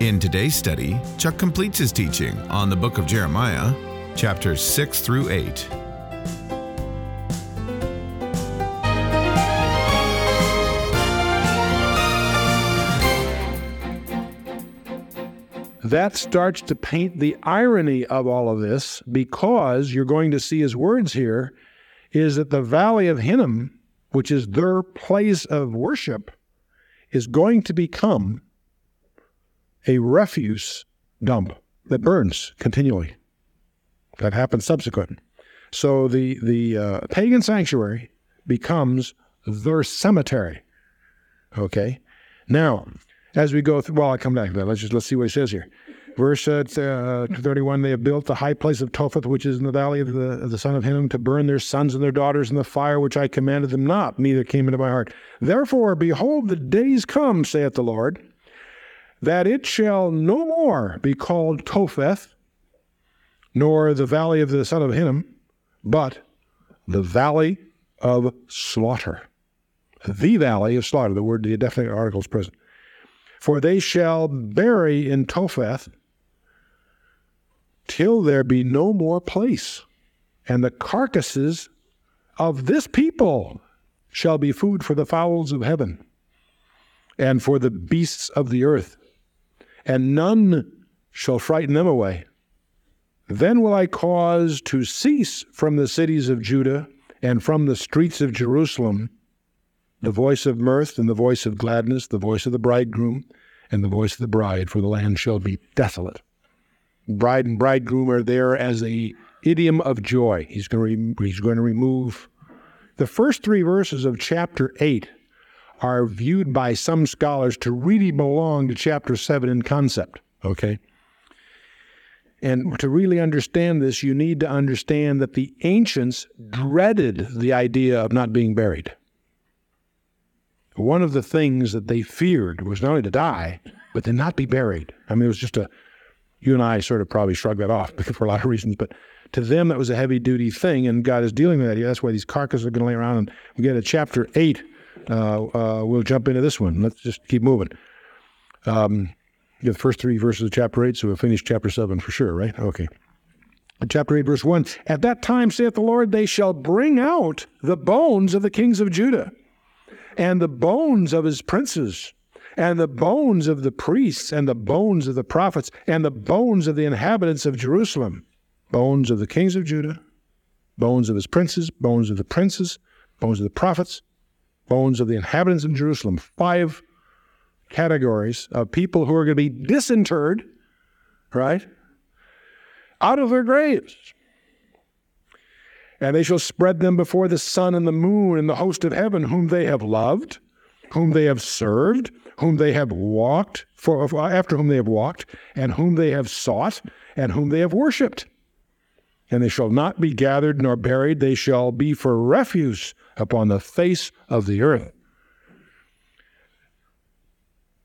In today's study, Chuck completes his teaching on the book of Jeremiah, chapters 6 through 8. That starts to paint the irony of all of this because you're going to see his words here is that the valley of Hinnom, which is their place of worship, is going to become a refuse dump that burns continually. That happens subsequent. So the the uh, pagan sanctuary becomes their cemetery. Okay. Now, as we go through, well, I come back to that. Let's just let's see what he says here. Verse uh, uh 31, they have built the high place of Topheth, which is in the valley of the, of the son of Hinnom, to burn their sons and their daughters in the fire which I commanded them not, neither came into my heart. Therefore, behold, the days come, saith the Lord, that it shall no more be called Topheth, nor the valley of the son of Hinnom, but the valley of slaughter. The valley of slaughter, the word, the definite article is present. For they shall bury in Topheth till there be no more place, and the carcasses of this people shall be food for the fowls of heaven and for the beasts of the earth, and none shall frighten them away. Then will I cause to cease from the cities of Judah and from the streets of Jerusalem the voice of mirth and the voice of gladness, the voice of the bridegroom and the voice of the bride, for the land shall be desolate. Bride and bridegroom are there as a idiom of joy. He's going to, re- he's going to remove the first three verses of chapter 8 are viewed by some scholars to really belong to chapter 7 in concept, okay? And to really understand this, you need to understand that the ancients dreaded the idea of not being buried. One of the things that they feared was not only to die, but to not be buried. I mean, it was just a, you and I sort of probably shrugged that off for a lot of reasons, but to them, that was a heavy duty thing, and God is dealing with that. That's why these carcasses are going to lay around. And we get to chapter 8. Uh, uh, we'll jump into this one. Let's just keep moving. Um, the first three verses of chapter 8, so we'll finish chapter 7 for sure, right? Okay. Chapter 8, verse 1 At that time, saith the Lord, they shall bring out the bones of the kings of Judah, and the bones of his princes, and the bones of the priests, and the bones of the prophets, and the bones of the inhabitants of Jerusalem bones of the kings of Judah, bones of his princes, bones of the princes, bones of the prophets, bones of the inhabitants of Jerusalem. Five categories of people who are going to be disinterred, right, out of their graves. And they shall spread them before the sun and the moon and the host of heaven, whom they have loved, whom they have served, whom they have walked, for after whom they have walked, and whom they have sought, and whom they have worshipped and they shall not be gathered nor buried. They shall be for refuse upon the face of the earth.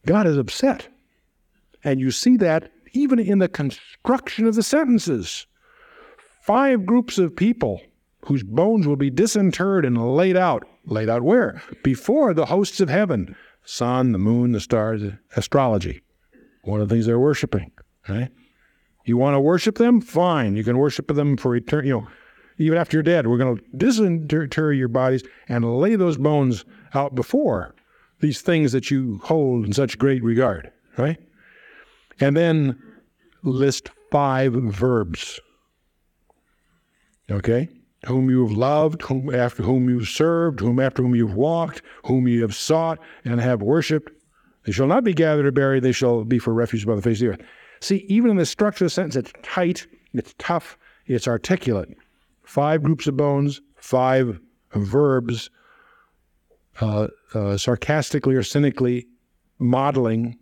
God is upset. And you see that even in the construction of the sentences. Five groups of people whose bones will be disinterred and laid out. Laid out where? Before the hosts of heaven sun, the moon, the stars, astrology. One of the things they're worshiping. Right? You want to worship them? Fine. You can worship them for eternity. You know, even after you're dead, we're going to disinter your bodies and lay those bones out before these things that you hold in such great regard, right? And then list five verbs. Okay? Whom you have loved, whom after whom you've served, whom after whom you've walked, whom you have sought and have worshipped. They shall not be gathered or buried, they shall be for refuge by the face of the earth. See, even in the structure of the sentence, it's tight, it's tough, it's articulate. Five groups of bones, five verbs, uh, uh, sarcastically or cynically modeling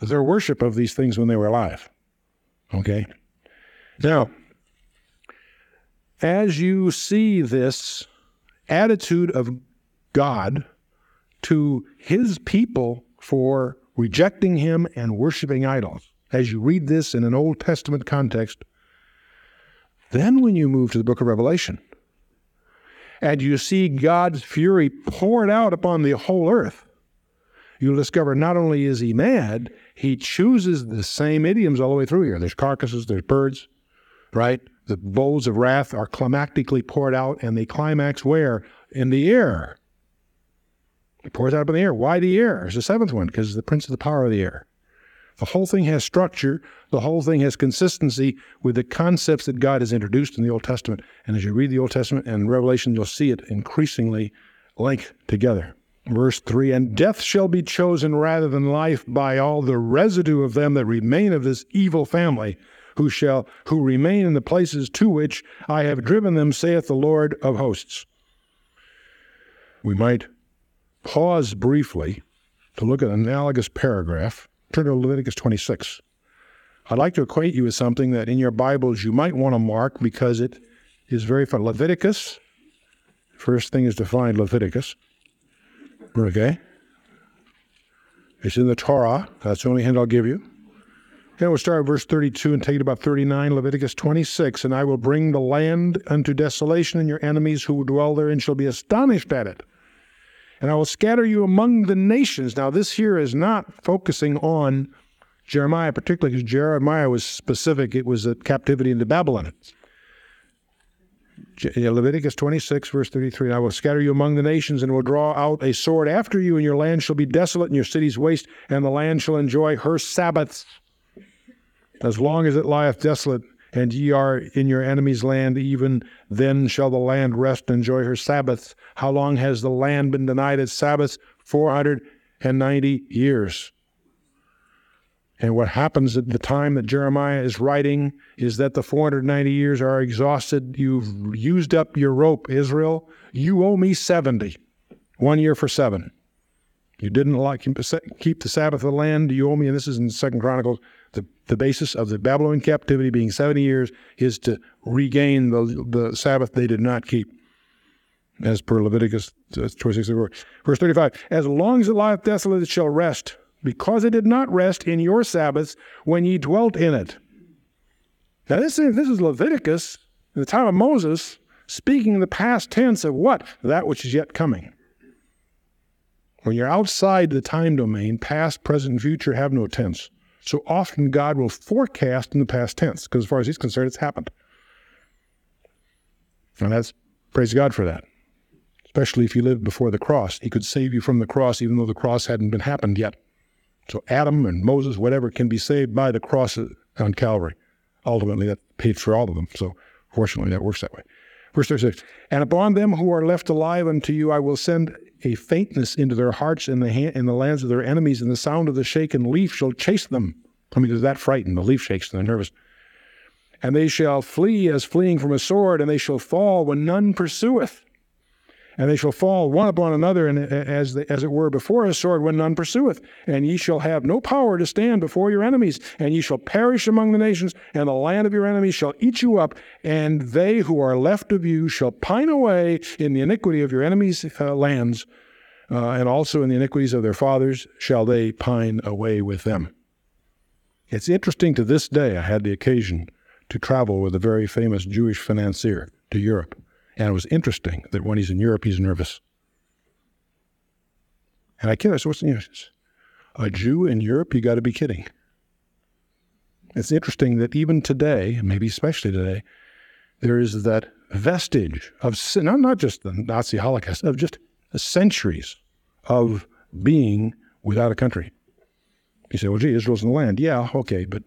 their worship of these things when they were alive. Okay? Now, as you see this attitude of God to his people for rejecting him and worshiping idols, as you read this in an Old Testament context, then when you move to the book of Revelation and you see God's fury poured out upon the whole earth, you'll discover not only is he mad, he chooses the same idioms all the way through here. There's carcasses, there's birds, right? The bowls of wrath are climactically poured out, and they climax where? In the air. It pours out up in the air. Why the air? It's the seventh one, because the prince of the power of the air. The whole thing has structure. The whole thing has consistency with the concepts that God has introduced in the Old Testament. And as you read the Old Testament and Revelation, you'll see it increasingly linked together. Verse 3 And death shall be chosen rather than life by all the residue of them that remain of this evil family, who shall who remain in the places to which I have driven them, saith the Lord of hosts. We might pause briefly to look at an analogous paragraph Turn to Leviticus 26. I'd like to acquaint you with something that in your Bibles you might want to mark because it is very fun. Leviticus, first thing is to find Leviticus. Okay? It's in the Torah. That's the only hint I'll give you. Then we'll start at verse 32 and take it about 39, Leviticus 26. And I will bring the land unto desolation, and your enemies who dwell therein shall be astonished at it and I will scatter you among the nations. Now, this here is not focusing on Jeremiah, particularly because Jeremiah was specific. It was a captivity into Babylon. Leviticus 26, verse 33 I will scatter you among the nations and will draw out a sword after you, and your land shall be desolate, and your cities waste, and the land shall enjoy her Sabbaths. As long as it lieth desolate, and ye are in your enemy's land, even then shall the land rest and enjoy her Sabbaths. How long has the land been denied its Sabbaths? 490 years. And what happens at the time that Jeremiah is writing is that the 490 years are exhausted. You've used up your rope, Israel. You owe me 70, one year for seven. You didn't like keep the Sabbath of the land. You owe me, and this is in Second Chronicles the, the basis of the Babylonian captivity being 70 years is to regain the, the Sabbath they did not keep, as per Leviticus uh, 26, verse 35. As long as it lieth desolate, it shall rest, because it did not rest in your Sabbaths when ye dwelt in it. Now, this is, this is Leviticus, in the time of Moses, speaking in the past tense of what? That which is yet coming. When you're outside the time domain, past, present, and future have no tense. So often God will forecast in the past tense because, as far as He's concerned, it's happened. And that's praise God for that. Especially if you lived before the cross, He could save you from the cross even though the cross hadn't been happened yet. So Adam and Moses, whatever, can be saved by the cross uh, on Calvary. Ultimately, that paid for all of them. So fortunately, that works that way. Verse 36 And upon them who are left alive unto you I will send a faintness into their hearts in the, hand, in the lands of their enemies, and the sound of the shaken leaf shall chase them. I mean, they're that frightened. The leaf shakes and they're nervous. And they shall flee as fleeing from a sword, and they shall fall when none pursueth and they shall fall one upon another, and as as it were before a sword when none pursueth. And ye shall have no power to stand before your enemies, and ye shall perish among the nations, and the land of your enemies shall eat you up, and they who are left of you shall pine away in the iniquity of your enemies' uh, lands, uh, and also in the iniquities of their fathers shall they pine away with them. It's interesting to this day. I had the occasion to travel with a very famous Jewish financier to Europe. And it was interesting that when he's in Europe, he's nervous. And I kid, I said, what's the? A Jew in Europe? You got to be kidding. It's interesting that even today, maybe especially today, there is that vestige of not, not just the Nazi Holocaust, of just centuries of being without a country. You say, well, gee, Israel's in the land. Yeah, okay, but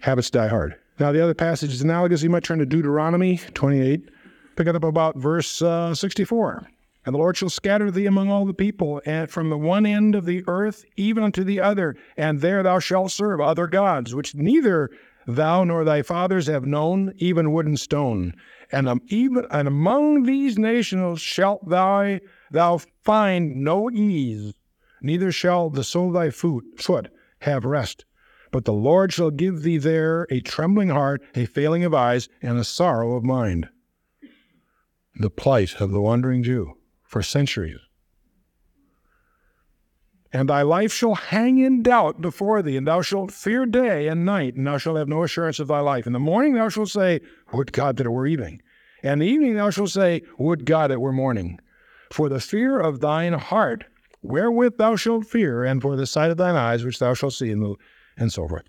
habits die hard. Now, the other passage is analogous. You might turn to Deuteronomy 28, Pick it up about verse uh, 64. And the Lord shall scatter thee among all the people, and from the one end of the earth even unto the other, and there thou shalt serve other gods, which neither thou nor thy fathers have known, even wood and stone. And um, even and among these nations shalt thou thou find no ease, neither shall the sole of thy foot, foot have rest. But the Lord shall give thee there a trembling heart, a failing of eyes, and a sorrow of mind. The plight of the wandering Jew for centuries. And thy life shall hang in doubt before thee, and thou shalt fear day and night, and thou shalt have no assurance of thy life. In the morning thou shalt say, Would God that it were evening. And the evening thou shalt say, Would God it were morning. For the fear of thine heart, wherewith thou shalt fear, and for the sight of thine eyes, which thou shalt see, and, the, and so forth.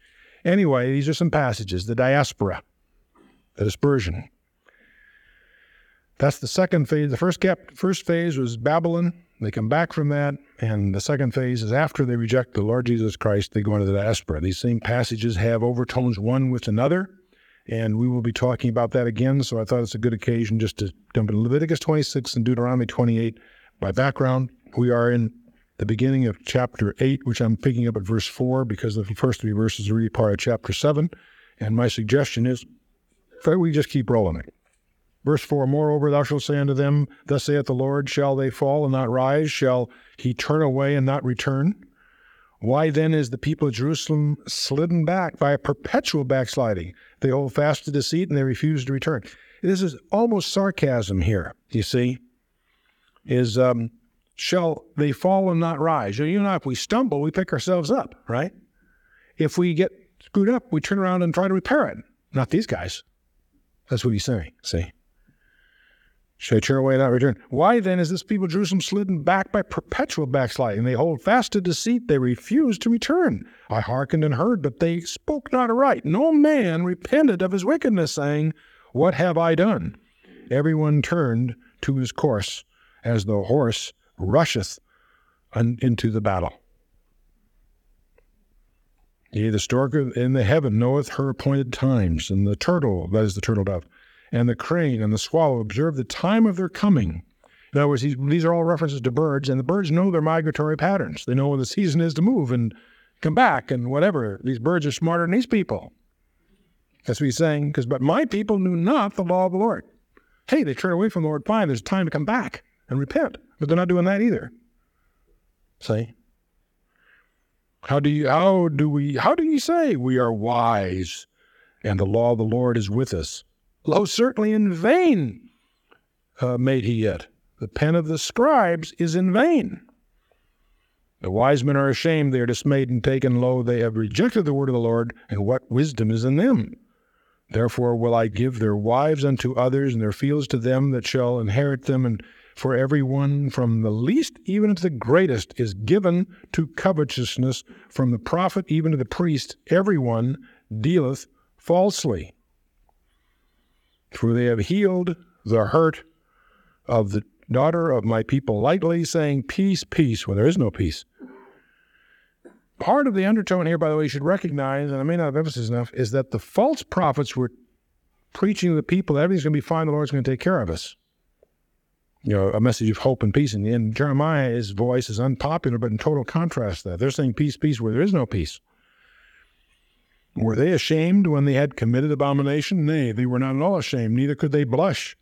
Anyway, these are some passages. The diaspora, the dispersion. That's the second phase. The first, cap, first phase was Babylon. They come back from that. And the second phase is after they reject the Lord Jesus Christ, they go into the diaspora. These same passages have overtones one with another. And we will be talking about that again. So I thought it's a good occasion just to jump into Leviticus 26 and Deuteronomy 28. By background, we are in the beginning of chapter 8, which I'm picking up at verse 4 because the first three verses are really part of chapter 7. And my suggestion is we just keep rolling it. Verse 4 Moreover, thou shalt say unto them, Thus saith the Lord, Shall they fall and not rise? Shall he turn away and not return? Why then is the people of Jerusalem slidden back by a perpetual backsliding? They hold fast to deceit and they refuse to return. This is almost sarcasm here, you see. Is um, shall they fall and not rise? You know, if we stumble, we pick ourselves up, right? If we get screwed up, we turn around and try to repair it. Not these guys. That's what he's saying, see? Turn away and not return? Why then is this people Jerusalem slidden back by perpetual backsliding? They hold fast to deceit, they refuse to return. I hearkened and heard, but they spoke not aright. No man repented of his wickedness, saying, What have I done? Everyone turned to his course, as the horse rusheth into the battle. Yea, the stork in the heaven knoweth her appointed times, and the turtle, that is the turtle dove, and the crane and the swallow observe the time of their coming. In other words, these, are all references to birds, and the birds know their migratory patterns. They know when the season is to move and come back and whatever. These birds are smarter than these people. That's what he's saying. Because but my people knew not the law of the Lord. Hey, they turn away from the Lord. Fine, there's time to come back and repent. But they're not doing that either. See? How do you how do we how do you say we are wise and the law of the Lord is with us? Lo, certainly in vain uh, made he it. The pen of the scribes is in vain. The wise men are ashamed, they are dismayed and taken Lo, They have rejected the word of the Lord, and what wisdom is in them? Therefore will I give their wives unto others, and their fields to them that shall inherit them. And for every one, from the least even to the greatest, is given to covetousness, from the prophet even to the priest, every one dealeth falsely for they have healed the hurt of the daughter of my people lightly, saying, Peace, peace, when there is no peace. Part of the undertone here, by the way, you should recognize, and I may not have emphasis enough, is that the false prophets were preaching to the people that everything's going to be fine, the Lord's going to take care of us. You know, a message of hope and peace. And in Jeremiah's voice is unpopular, but in total contrast to that. They're saying peace, peace, where there is no peace. Were they ashamed when they had committed abomination? Nay, they were not at all ashamed, neither could they blush.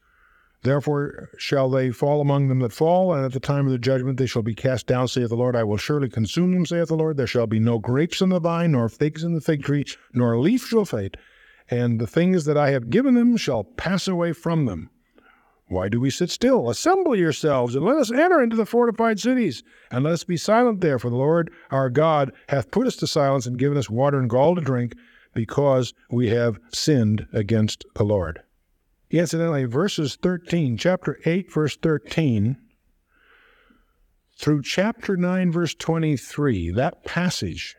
Therefore shall they fall among them that fall, and at the time of the judgment they shall be cast down, saith the Lord. I will surely consume them, saith the Lord. There shall be no grapes in the vine, nor figs in the fig tree, nor leaf shall fade, and the things that I have given them shall pass away from them. Why do we sit still? Assemble yourselves, and let us enter into the fortified cities, and let us be silent there, for the Lord our God hath put us to silence and given us water and gall to drink, because we have sinned against the Lord. Incidentally, verses 13, chapter 8, verse 13, through chapter 9, verse 23, that passage,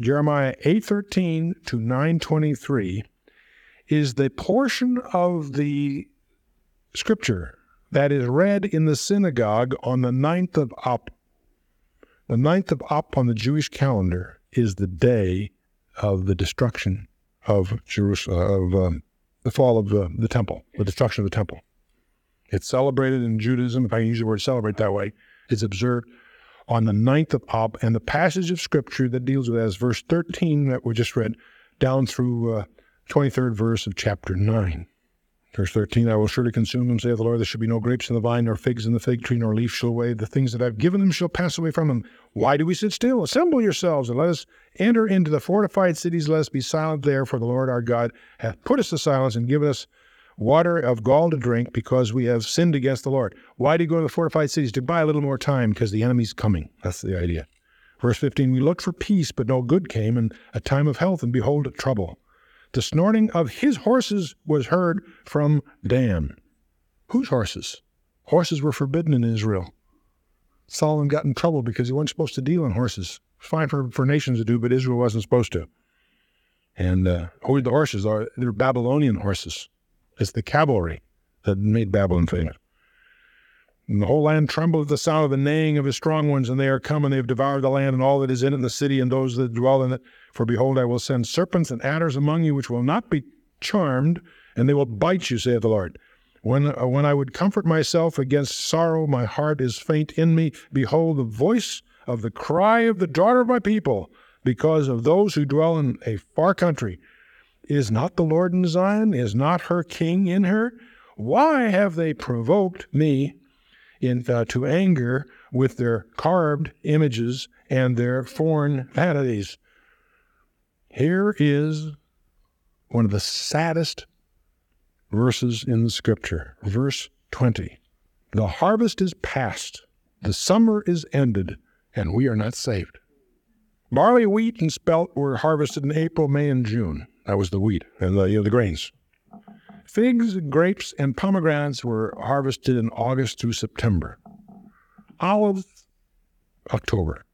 Jeremiah 8:13 to 9:23, is the portion of the scripture that is read in the synagogue on the ninth of Ab. The ninth of Ab on the Jewish calendar is the day of the destruction of Jerusalem, of um, the fall of the, the temple, the destruction of the temple. It's celebrated in Judaism, if I can use the word celebrate that way, it's observed on the ninth of Ab, and the passage of scripture that deals with that is verse 13 that we just read, down through uh, 23rd verse of chapter 9. Verse 13, I will surely consume them, saith the Lord. There shall be no grapes in the vine, nor figs in the fig tree, nor leaf shall wave. The things that I've given them shall pass away from them. Why do we sit still? Assemble yourselves, and let us enter into the fortified cities. Let us be silent there, for the Lord our God hath put us to silence and given us water of gall to drink, because we have sinned against the Lord. Why do you go to the fortified cities? To buy a little more time, because the enemy's coming. That's the idea. Verse 15, we looked for peace, but no good came, and a time of health, and behold, trouble. The snorting of his horses was heard from Dan. Whose horses? Horses were forbidden in Israel. Solomon got in trouble because he wasn't supposed to deal in horses. It's fine for, for nations to do, but Israel wasn't supposed to. And uh, who the horses are? They're Babylonian horses. It's the cavalry that made Babylon famous. And the whole land trembled at the sound of the neighing of his strong ones, and they are come, and they have devoured the land and all that is in it, and the city, and those that dwell in it. For behold, I will send serpents and adders among you, which will not be charmed, and they will bite you, saith the Lord. When, uh, when I would comfort myself against sorrow, my heart is faint in me. Behold, the voice of the cry of the daughter of my people, because of those who dwell in a far country. Is not the Lord in Zion? Is not her king in her? Why have they provoked me in, uh, to anger with their carved images and their foreign vanities. Here is one of the saddest verses in the scripture, verse 20. The harvest is past, the summer is ended, and we are not saved. Barley, wheat, and spelt were harvested in April, May, and June. That was the wheat and the, you know, the grains. Figs, grapes, and pomegranates were harvested in August through September. Olives, October.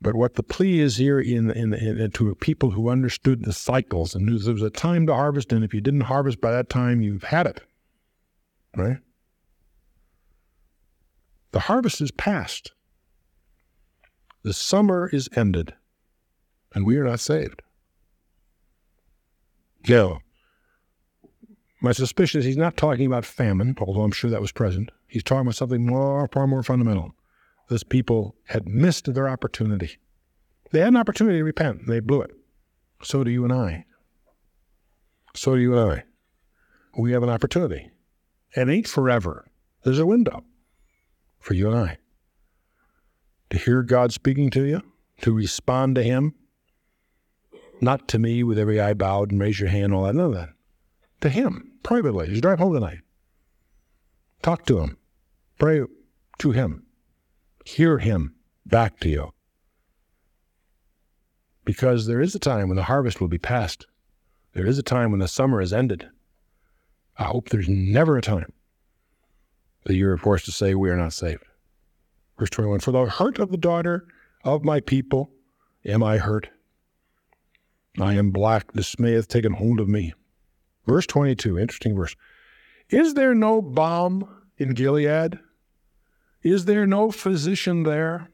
But what the plea is here in, in, in, to people who understood the cycles and knew there was a time to harvest, and if you didn't harvest by that time, you've had it. Right? The harvest is past. The summer is ended, and we are not saved. Go. My suspicion is he's not talking about famine, although I'm sure that was present. He's talking about something more, far more fundamental. This people had missed their opportunity. They had an opportunity to repent, they blew it. So do you and I. So do you and I. We have an opportunity. It ain't forever. There's a window for you and I to hear God speaking to you, to respond to Him, not to me with every eye bowed and raise your hand, all that, none of that to him privately as you drive home tonight. Talk to him. Pray to him. Hear him back to you. Because there is a time when the harvest will be past. There is a time when the summer is ended. I hope there's never a time that you're forced to say we are not saved. Verse 21 For the hurt of the daughter of my people am I hurt. I am black, dismay hath taken hold of me. Verse 22, interesting verse. Is there no balm in Gilead? Is there no physician there?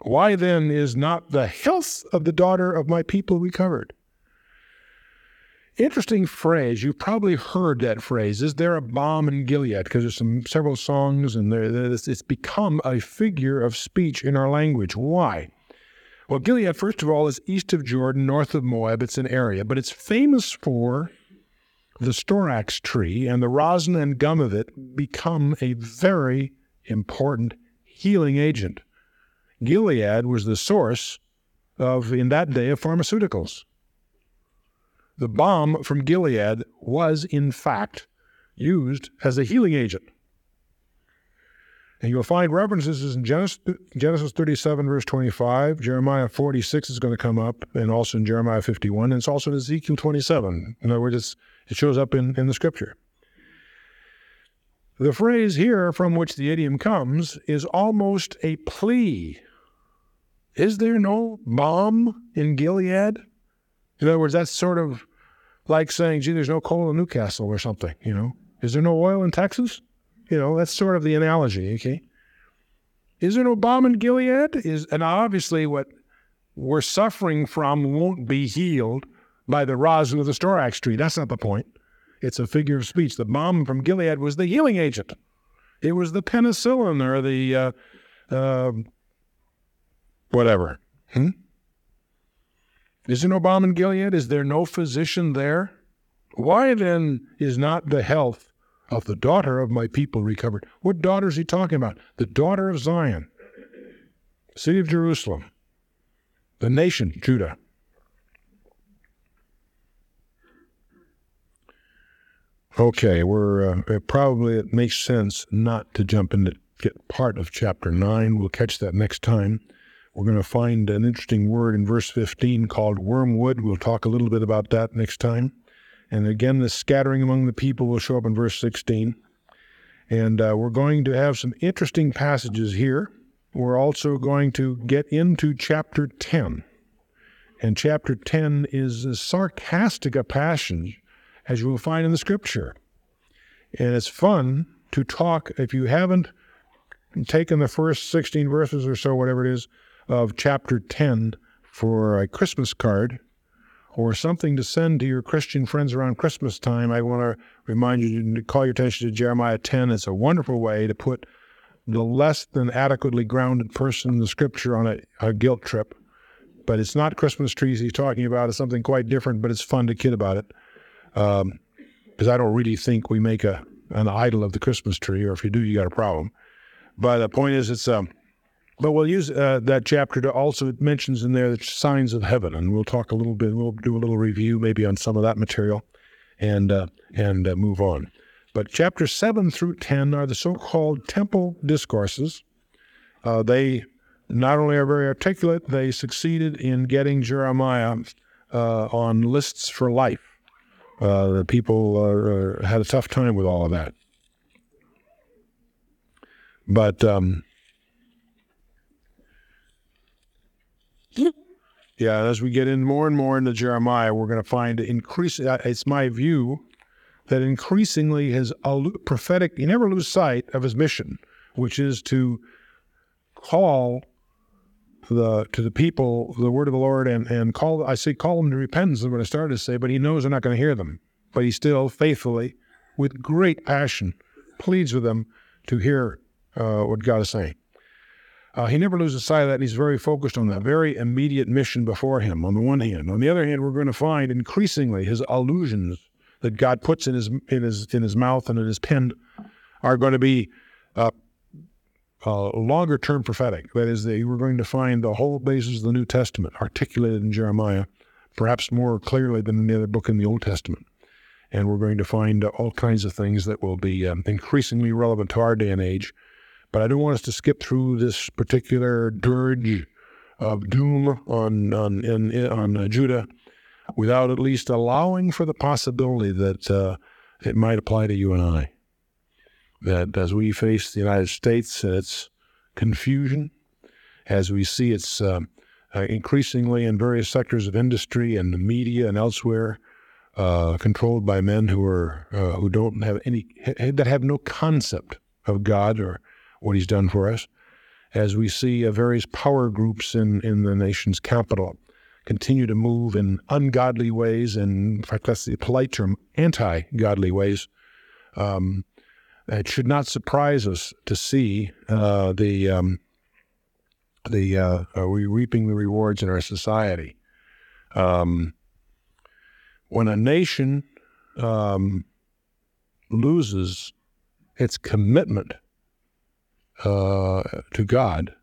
Why then is not the health of the daughter of my people recovered? Interesting phrase. You've probably heard that phrase. Is there a balm in Gilead? Because there's some several songs, and there, it's become a figure of speech in our language. Why? Well, Gilead, first of all, is east of Jordan, north of Moab. It's an area, but it's famous for the storax tree and the rosin and gum of it become a very important healing agent. Gilead was the source of, in that day, of pharmaceuticals. The balm from Gilead was, in fact, used as a healing agent. And you'll find references in Genesis, Genesis 37, verse 25. Jeremiah 46 is going to come up, and also in Jeremiah 51, and it's also in Ezekiel 27. In other words, it's it shows up in, in the scripture. The phrase here from which the idiom comes is almost a plea. Is there no balm in Gilead? In other words, that's sort of like saying, gee, there's no coal in Newcastle or something, you know? Is there no oil in Texas? You know, that's sort of the analogy, okay? Is there no balm in Gilead? Is and obviously what we're suffering from won't be healed by the rosin of the storax tree. That's not the point. It's a figure of speech. The balm from Gilead was the healing agent. It was the penicillin or the uh, uh, whatever. Hmm? Is there no balm in Gilead? Is there no physician there? Why then is not the health of the daughter of my people recovered? What daughter is he talking about? The daughter of Zion, city of Jerusalem, the nation, Judah. Okay, we're uh, probably it makes sense not to jump into get part of chapter 9. We'll catch that next time. We're going to find an interesting word in verse 15 called wormwood. We'll talk a little bit about that next time. And again, the scattering among the people will show up in verse 16. And uh, we're going to have some interesting passages here. We're also going to get into chapter 10. And chapter 10 is as sarcastic a passage as you will find in the scripture. And it's fun to talk, if you haven't taken the first 16 verses or so, whatever it is, of chapter 10 for a Christmas card, or something to send to your Christian friends around Christmas time, I want to remind you to call your attention to Jeremiah 10. It's a wonderful way to put the less than adequately grounded person in the scripture on a, a guilt trip. But it's not Christmas trees he's talking about. It's something quite different, but it's fun to kid about it. Because um, I don't really think we make a an idol of the Christmas tree, or if you do, you got a problem. But the point is, it's um, but we'll use uh, that chapter to also, it mentions in there the signs of heaven, and we'll talk a little bit, we'll do a little review maybe on some of that material and, uh, and uh, move on. But chapter 7 through 10 are the so called temple discourses. Uh, they not only are very articulate, they succeeded in getting Jeremiah uh, on lists for life. Uh, the people had a tough time with all of that. But um, Yeah, as we get in more and more into Jeremiah, we're going to find increase. Uh, it's my view that increasingly his prophetic, he never lose sight of his mission, which is to call the to the people the word of the Lord and and call. I say call them to repentance is what I started to say, but he knows they're not going to hear them. But he still faithfully, with great passion, pleads with them to hear uh, what God is saying. Uh, he never loses sight of that, and he's very focused on that very immediate mission before him, on the one hand. On the other hand, we're going to find increasingly his allusions that God puts in his, in his, in his mouth and in his pen are going to be uh, uh, longer term prophetic. That is, they, we're going to find the whole basis of the New Testament articulated in Jeremiah, perhaps more clearly than any other book in the Old Testament. And we're going to find all kinds of things that will be um, increasingly relevant to our day and age but I don't want us to skip through this particular dirge of doom on on in, on uh, Judah without at least allowing for the possibility that uh, it might apply to you and I. That as we face the United States and its confusion, as we see its uh, uh increasingly in various sectors of industry and the media and elsewhere, uh, controlled by men who are uh, who don't have any that have no concept of God or what he's done for us, as we see uh, various power groups in, in the nation's capital continue to move in ungodly ways, and in fact, that's the polite term, anti godly ways. Um, it should not surprise us to see uh, the um, the uh, are we reaping the rewards in our society. Um, when a nation um, loses its commitment uh, to God,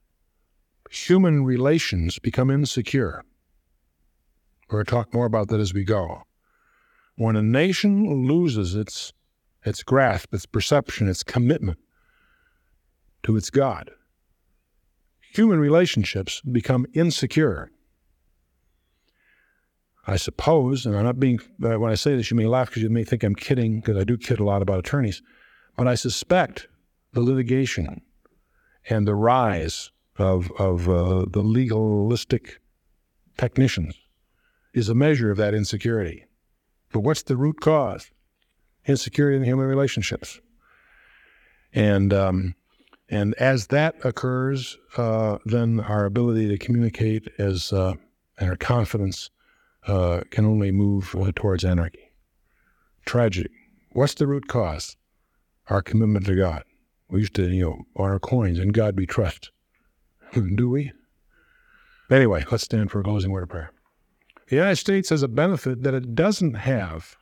human relations become insecure. We're going to talk more about that as we go. When a nation loses its, its grasp, its perception, its commitment to its God, human relationships become insecure. I suppose, and I'm not being, uh, when I say this, you may laugh because you may think I'm kidding, because I do kid a lot about attorneys, but I suspect the litigation and the rise of, of uh, the legalistic technicians is a measure of that insecurity. But what's the root cause? Insecurity in human relationships. And um, and as that occurs, uh, then our ability to communicate as uh, and our confidence uh, can only move uh, towards anarchy. Tragedy. What's the root cause? Our commitment to God. We used to, you know, on our coins, in God we trust. Do we? Anyway, let's stand for a closing word of prayer. The United States has a benefit that it doesn't have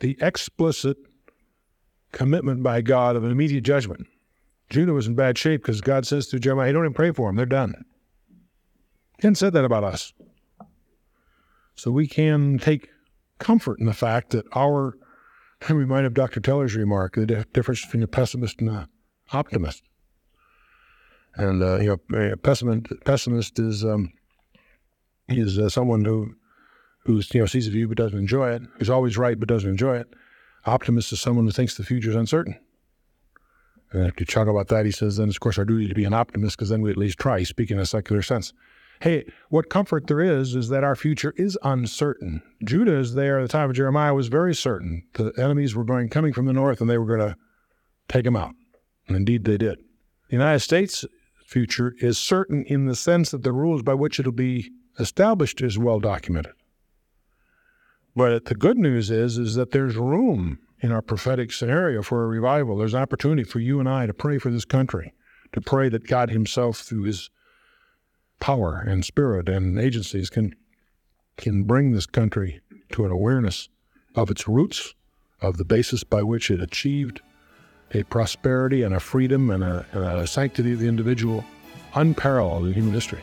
the explicit commitment by God of an immediate judgment. Judah was in bad shape because God says to Jeremiah, hey, don't even pray for them, they're done. Hadn't said that about us. So we can take comfort in the fact that our, I remind of Dr. Teller's remark, the difference between a pessimist and an optimist. And, uh, you know, a pessimist, pessimist is, um, is uh, someone who who you know sees a view but doesn't enjoy it, who's always right but doesn't enjoy it. Optimist is someone who thinks the future is uncertain. And after you talk about that, he says, then it's of course our duty to be an optimist because then we at least try, speaking in a secular sense. Hey, what comfort there is is that our future is uncertain. Judah is there at the time of Jeremiah was very certain. The enemies were going coming from the north and they were going to take them out. And indeed they did. The United States future is certain in the sense that the rules by which it'll be established is well documented. But the good news is, is that there's room in our prophetic scenario for a revival. There's opportunity for you and I to pray for this country, to pray that God Himself, through His power and spirit and agencies, can can bring this country to an awareness of its roots, of the basis by which it achieved a prosperity and a freedom and a, and a sanctity of the individual unparalleled in human history.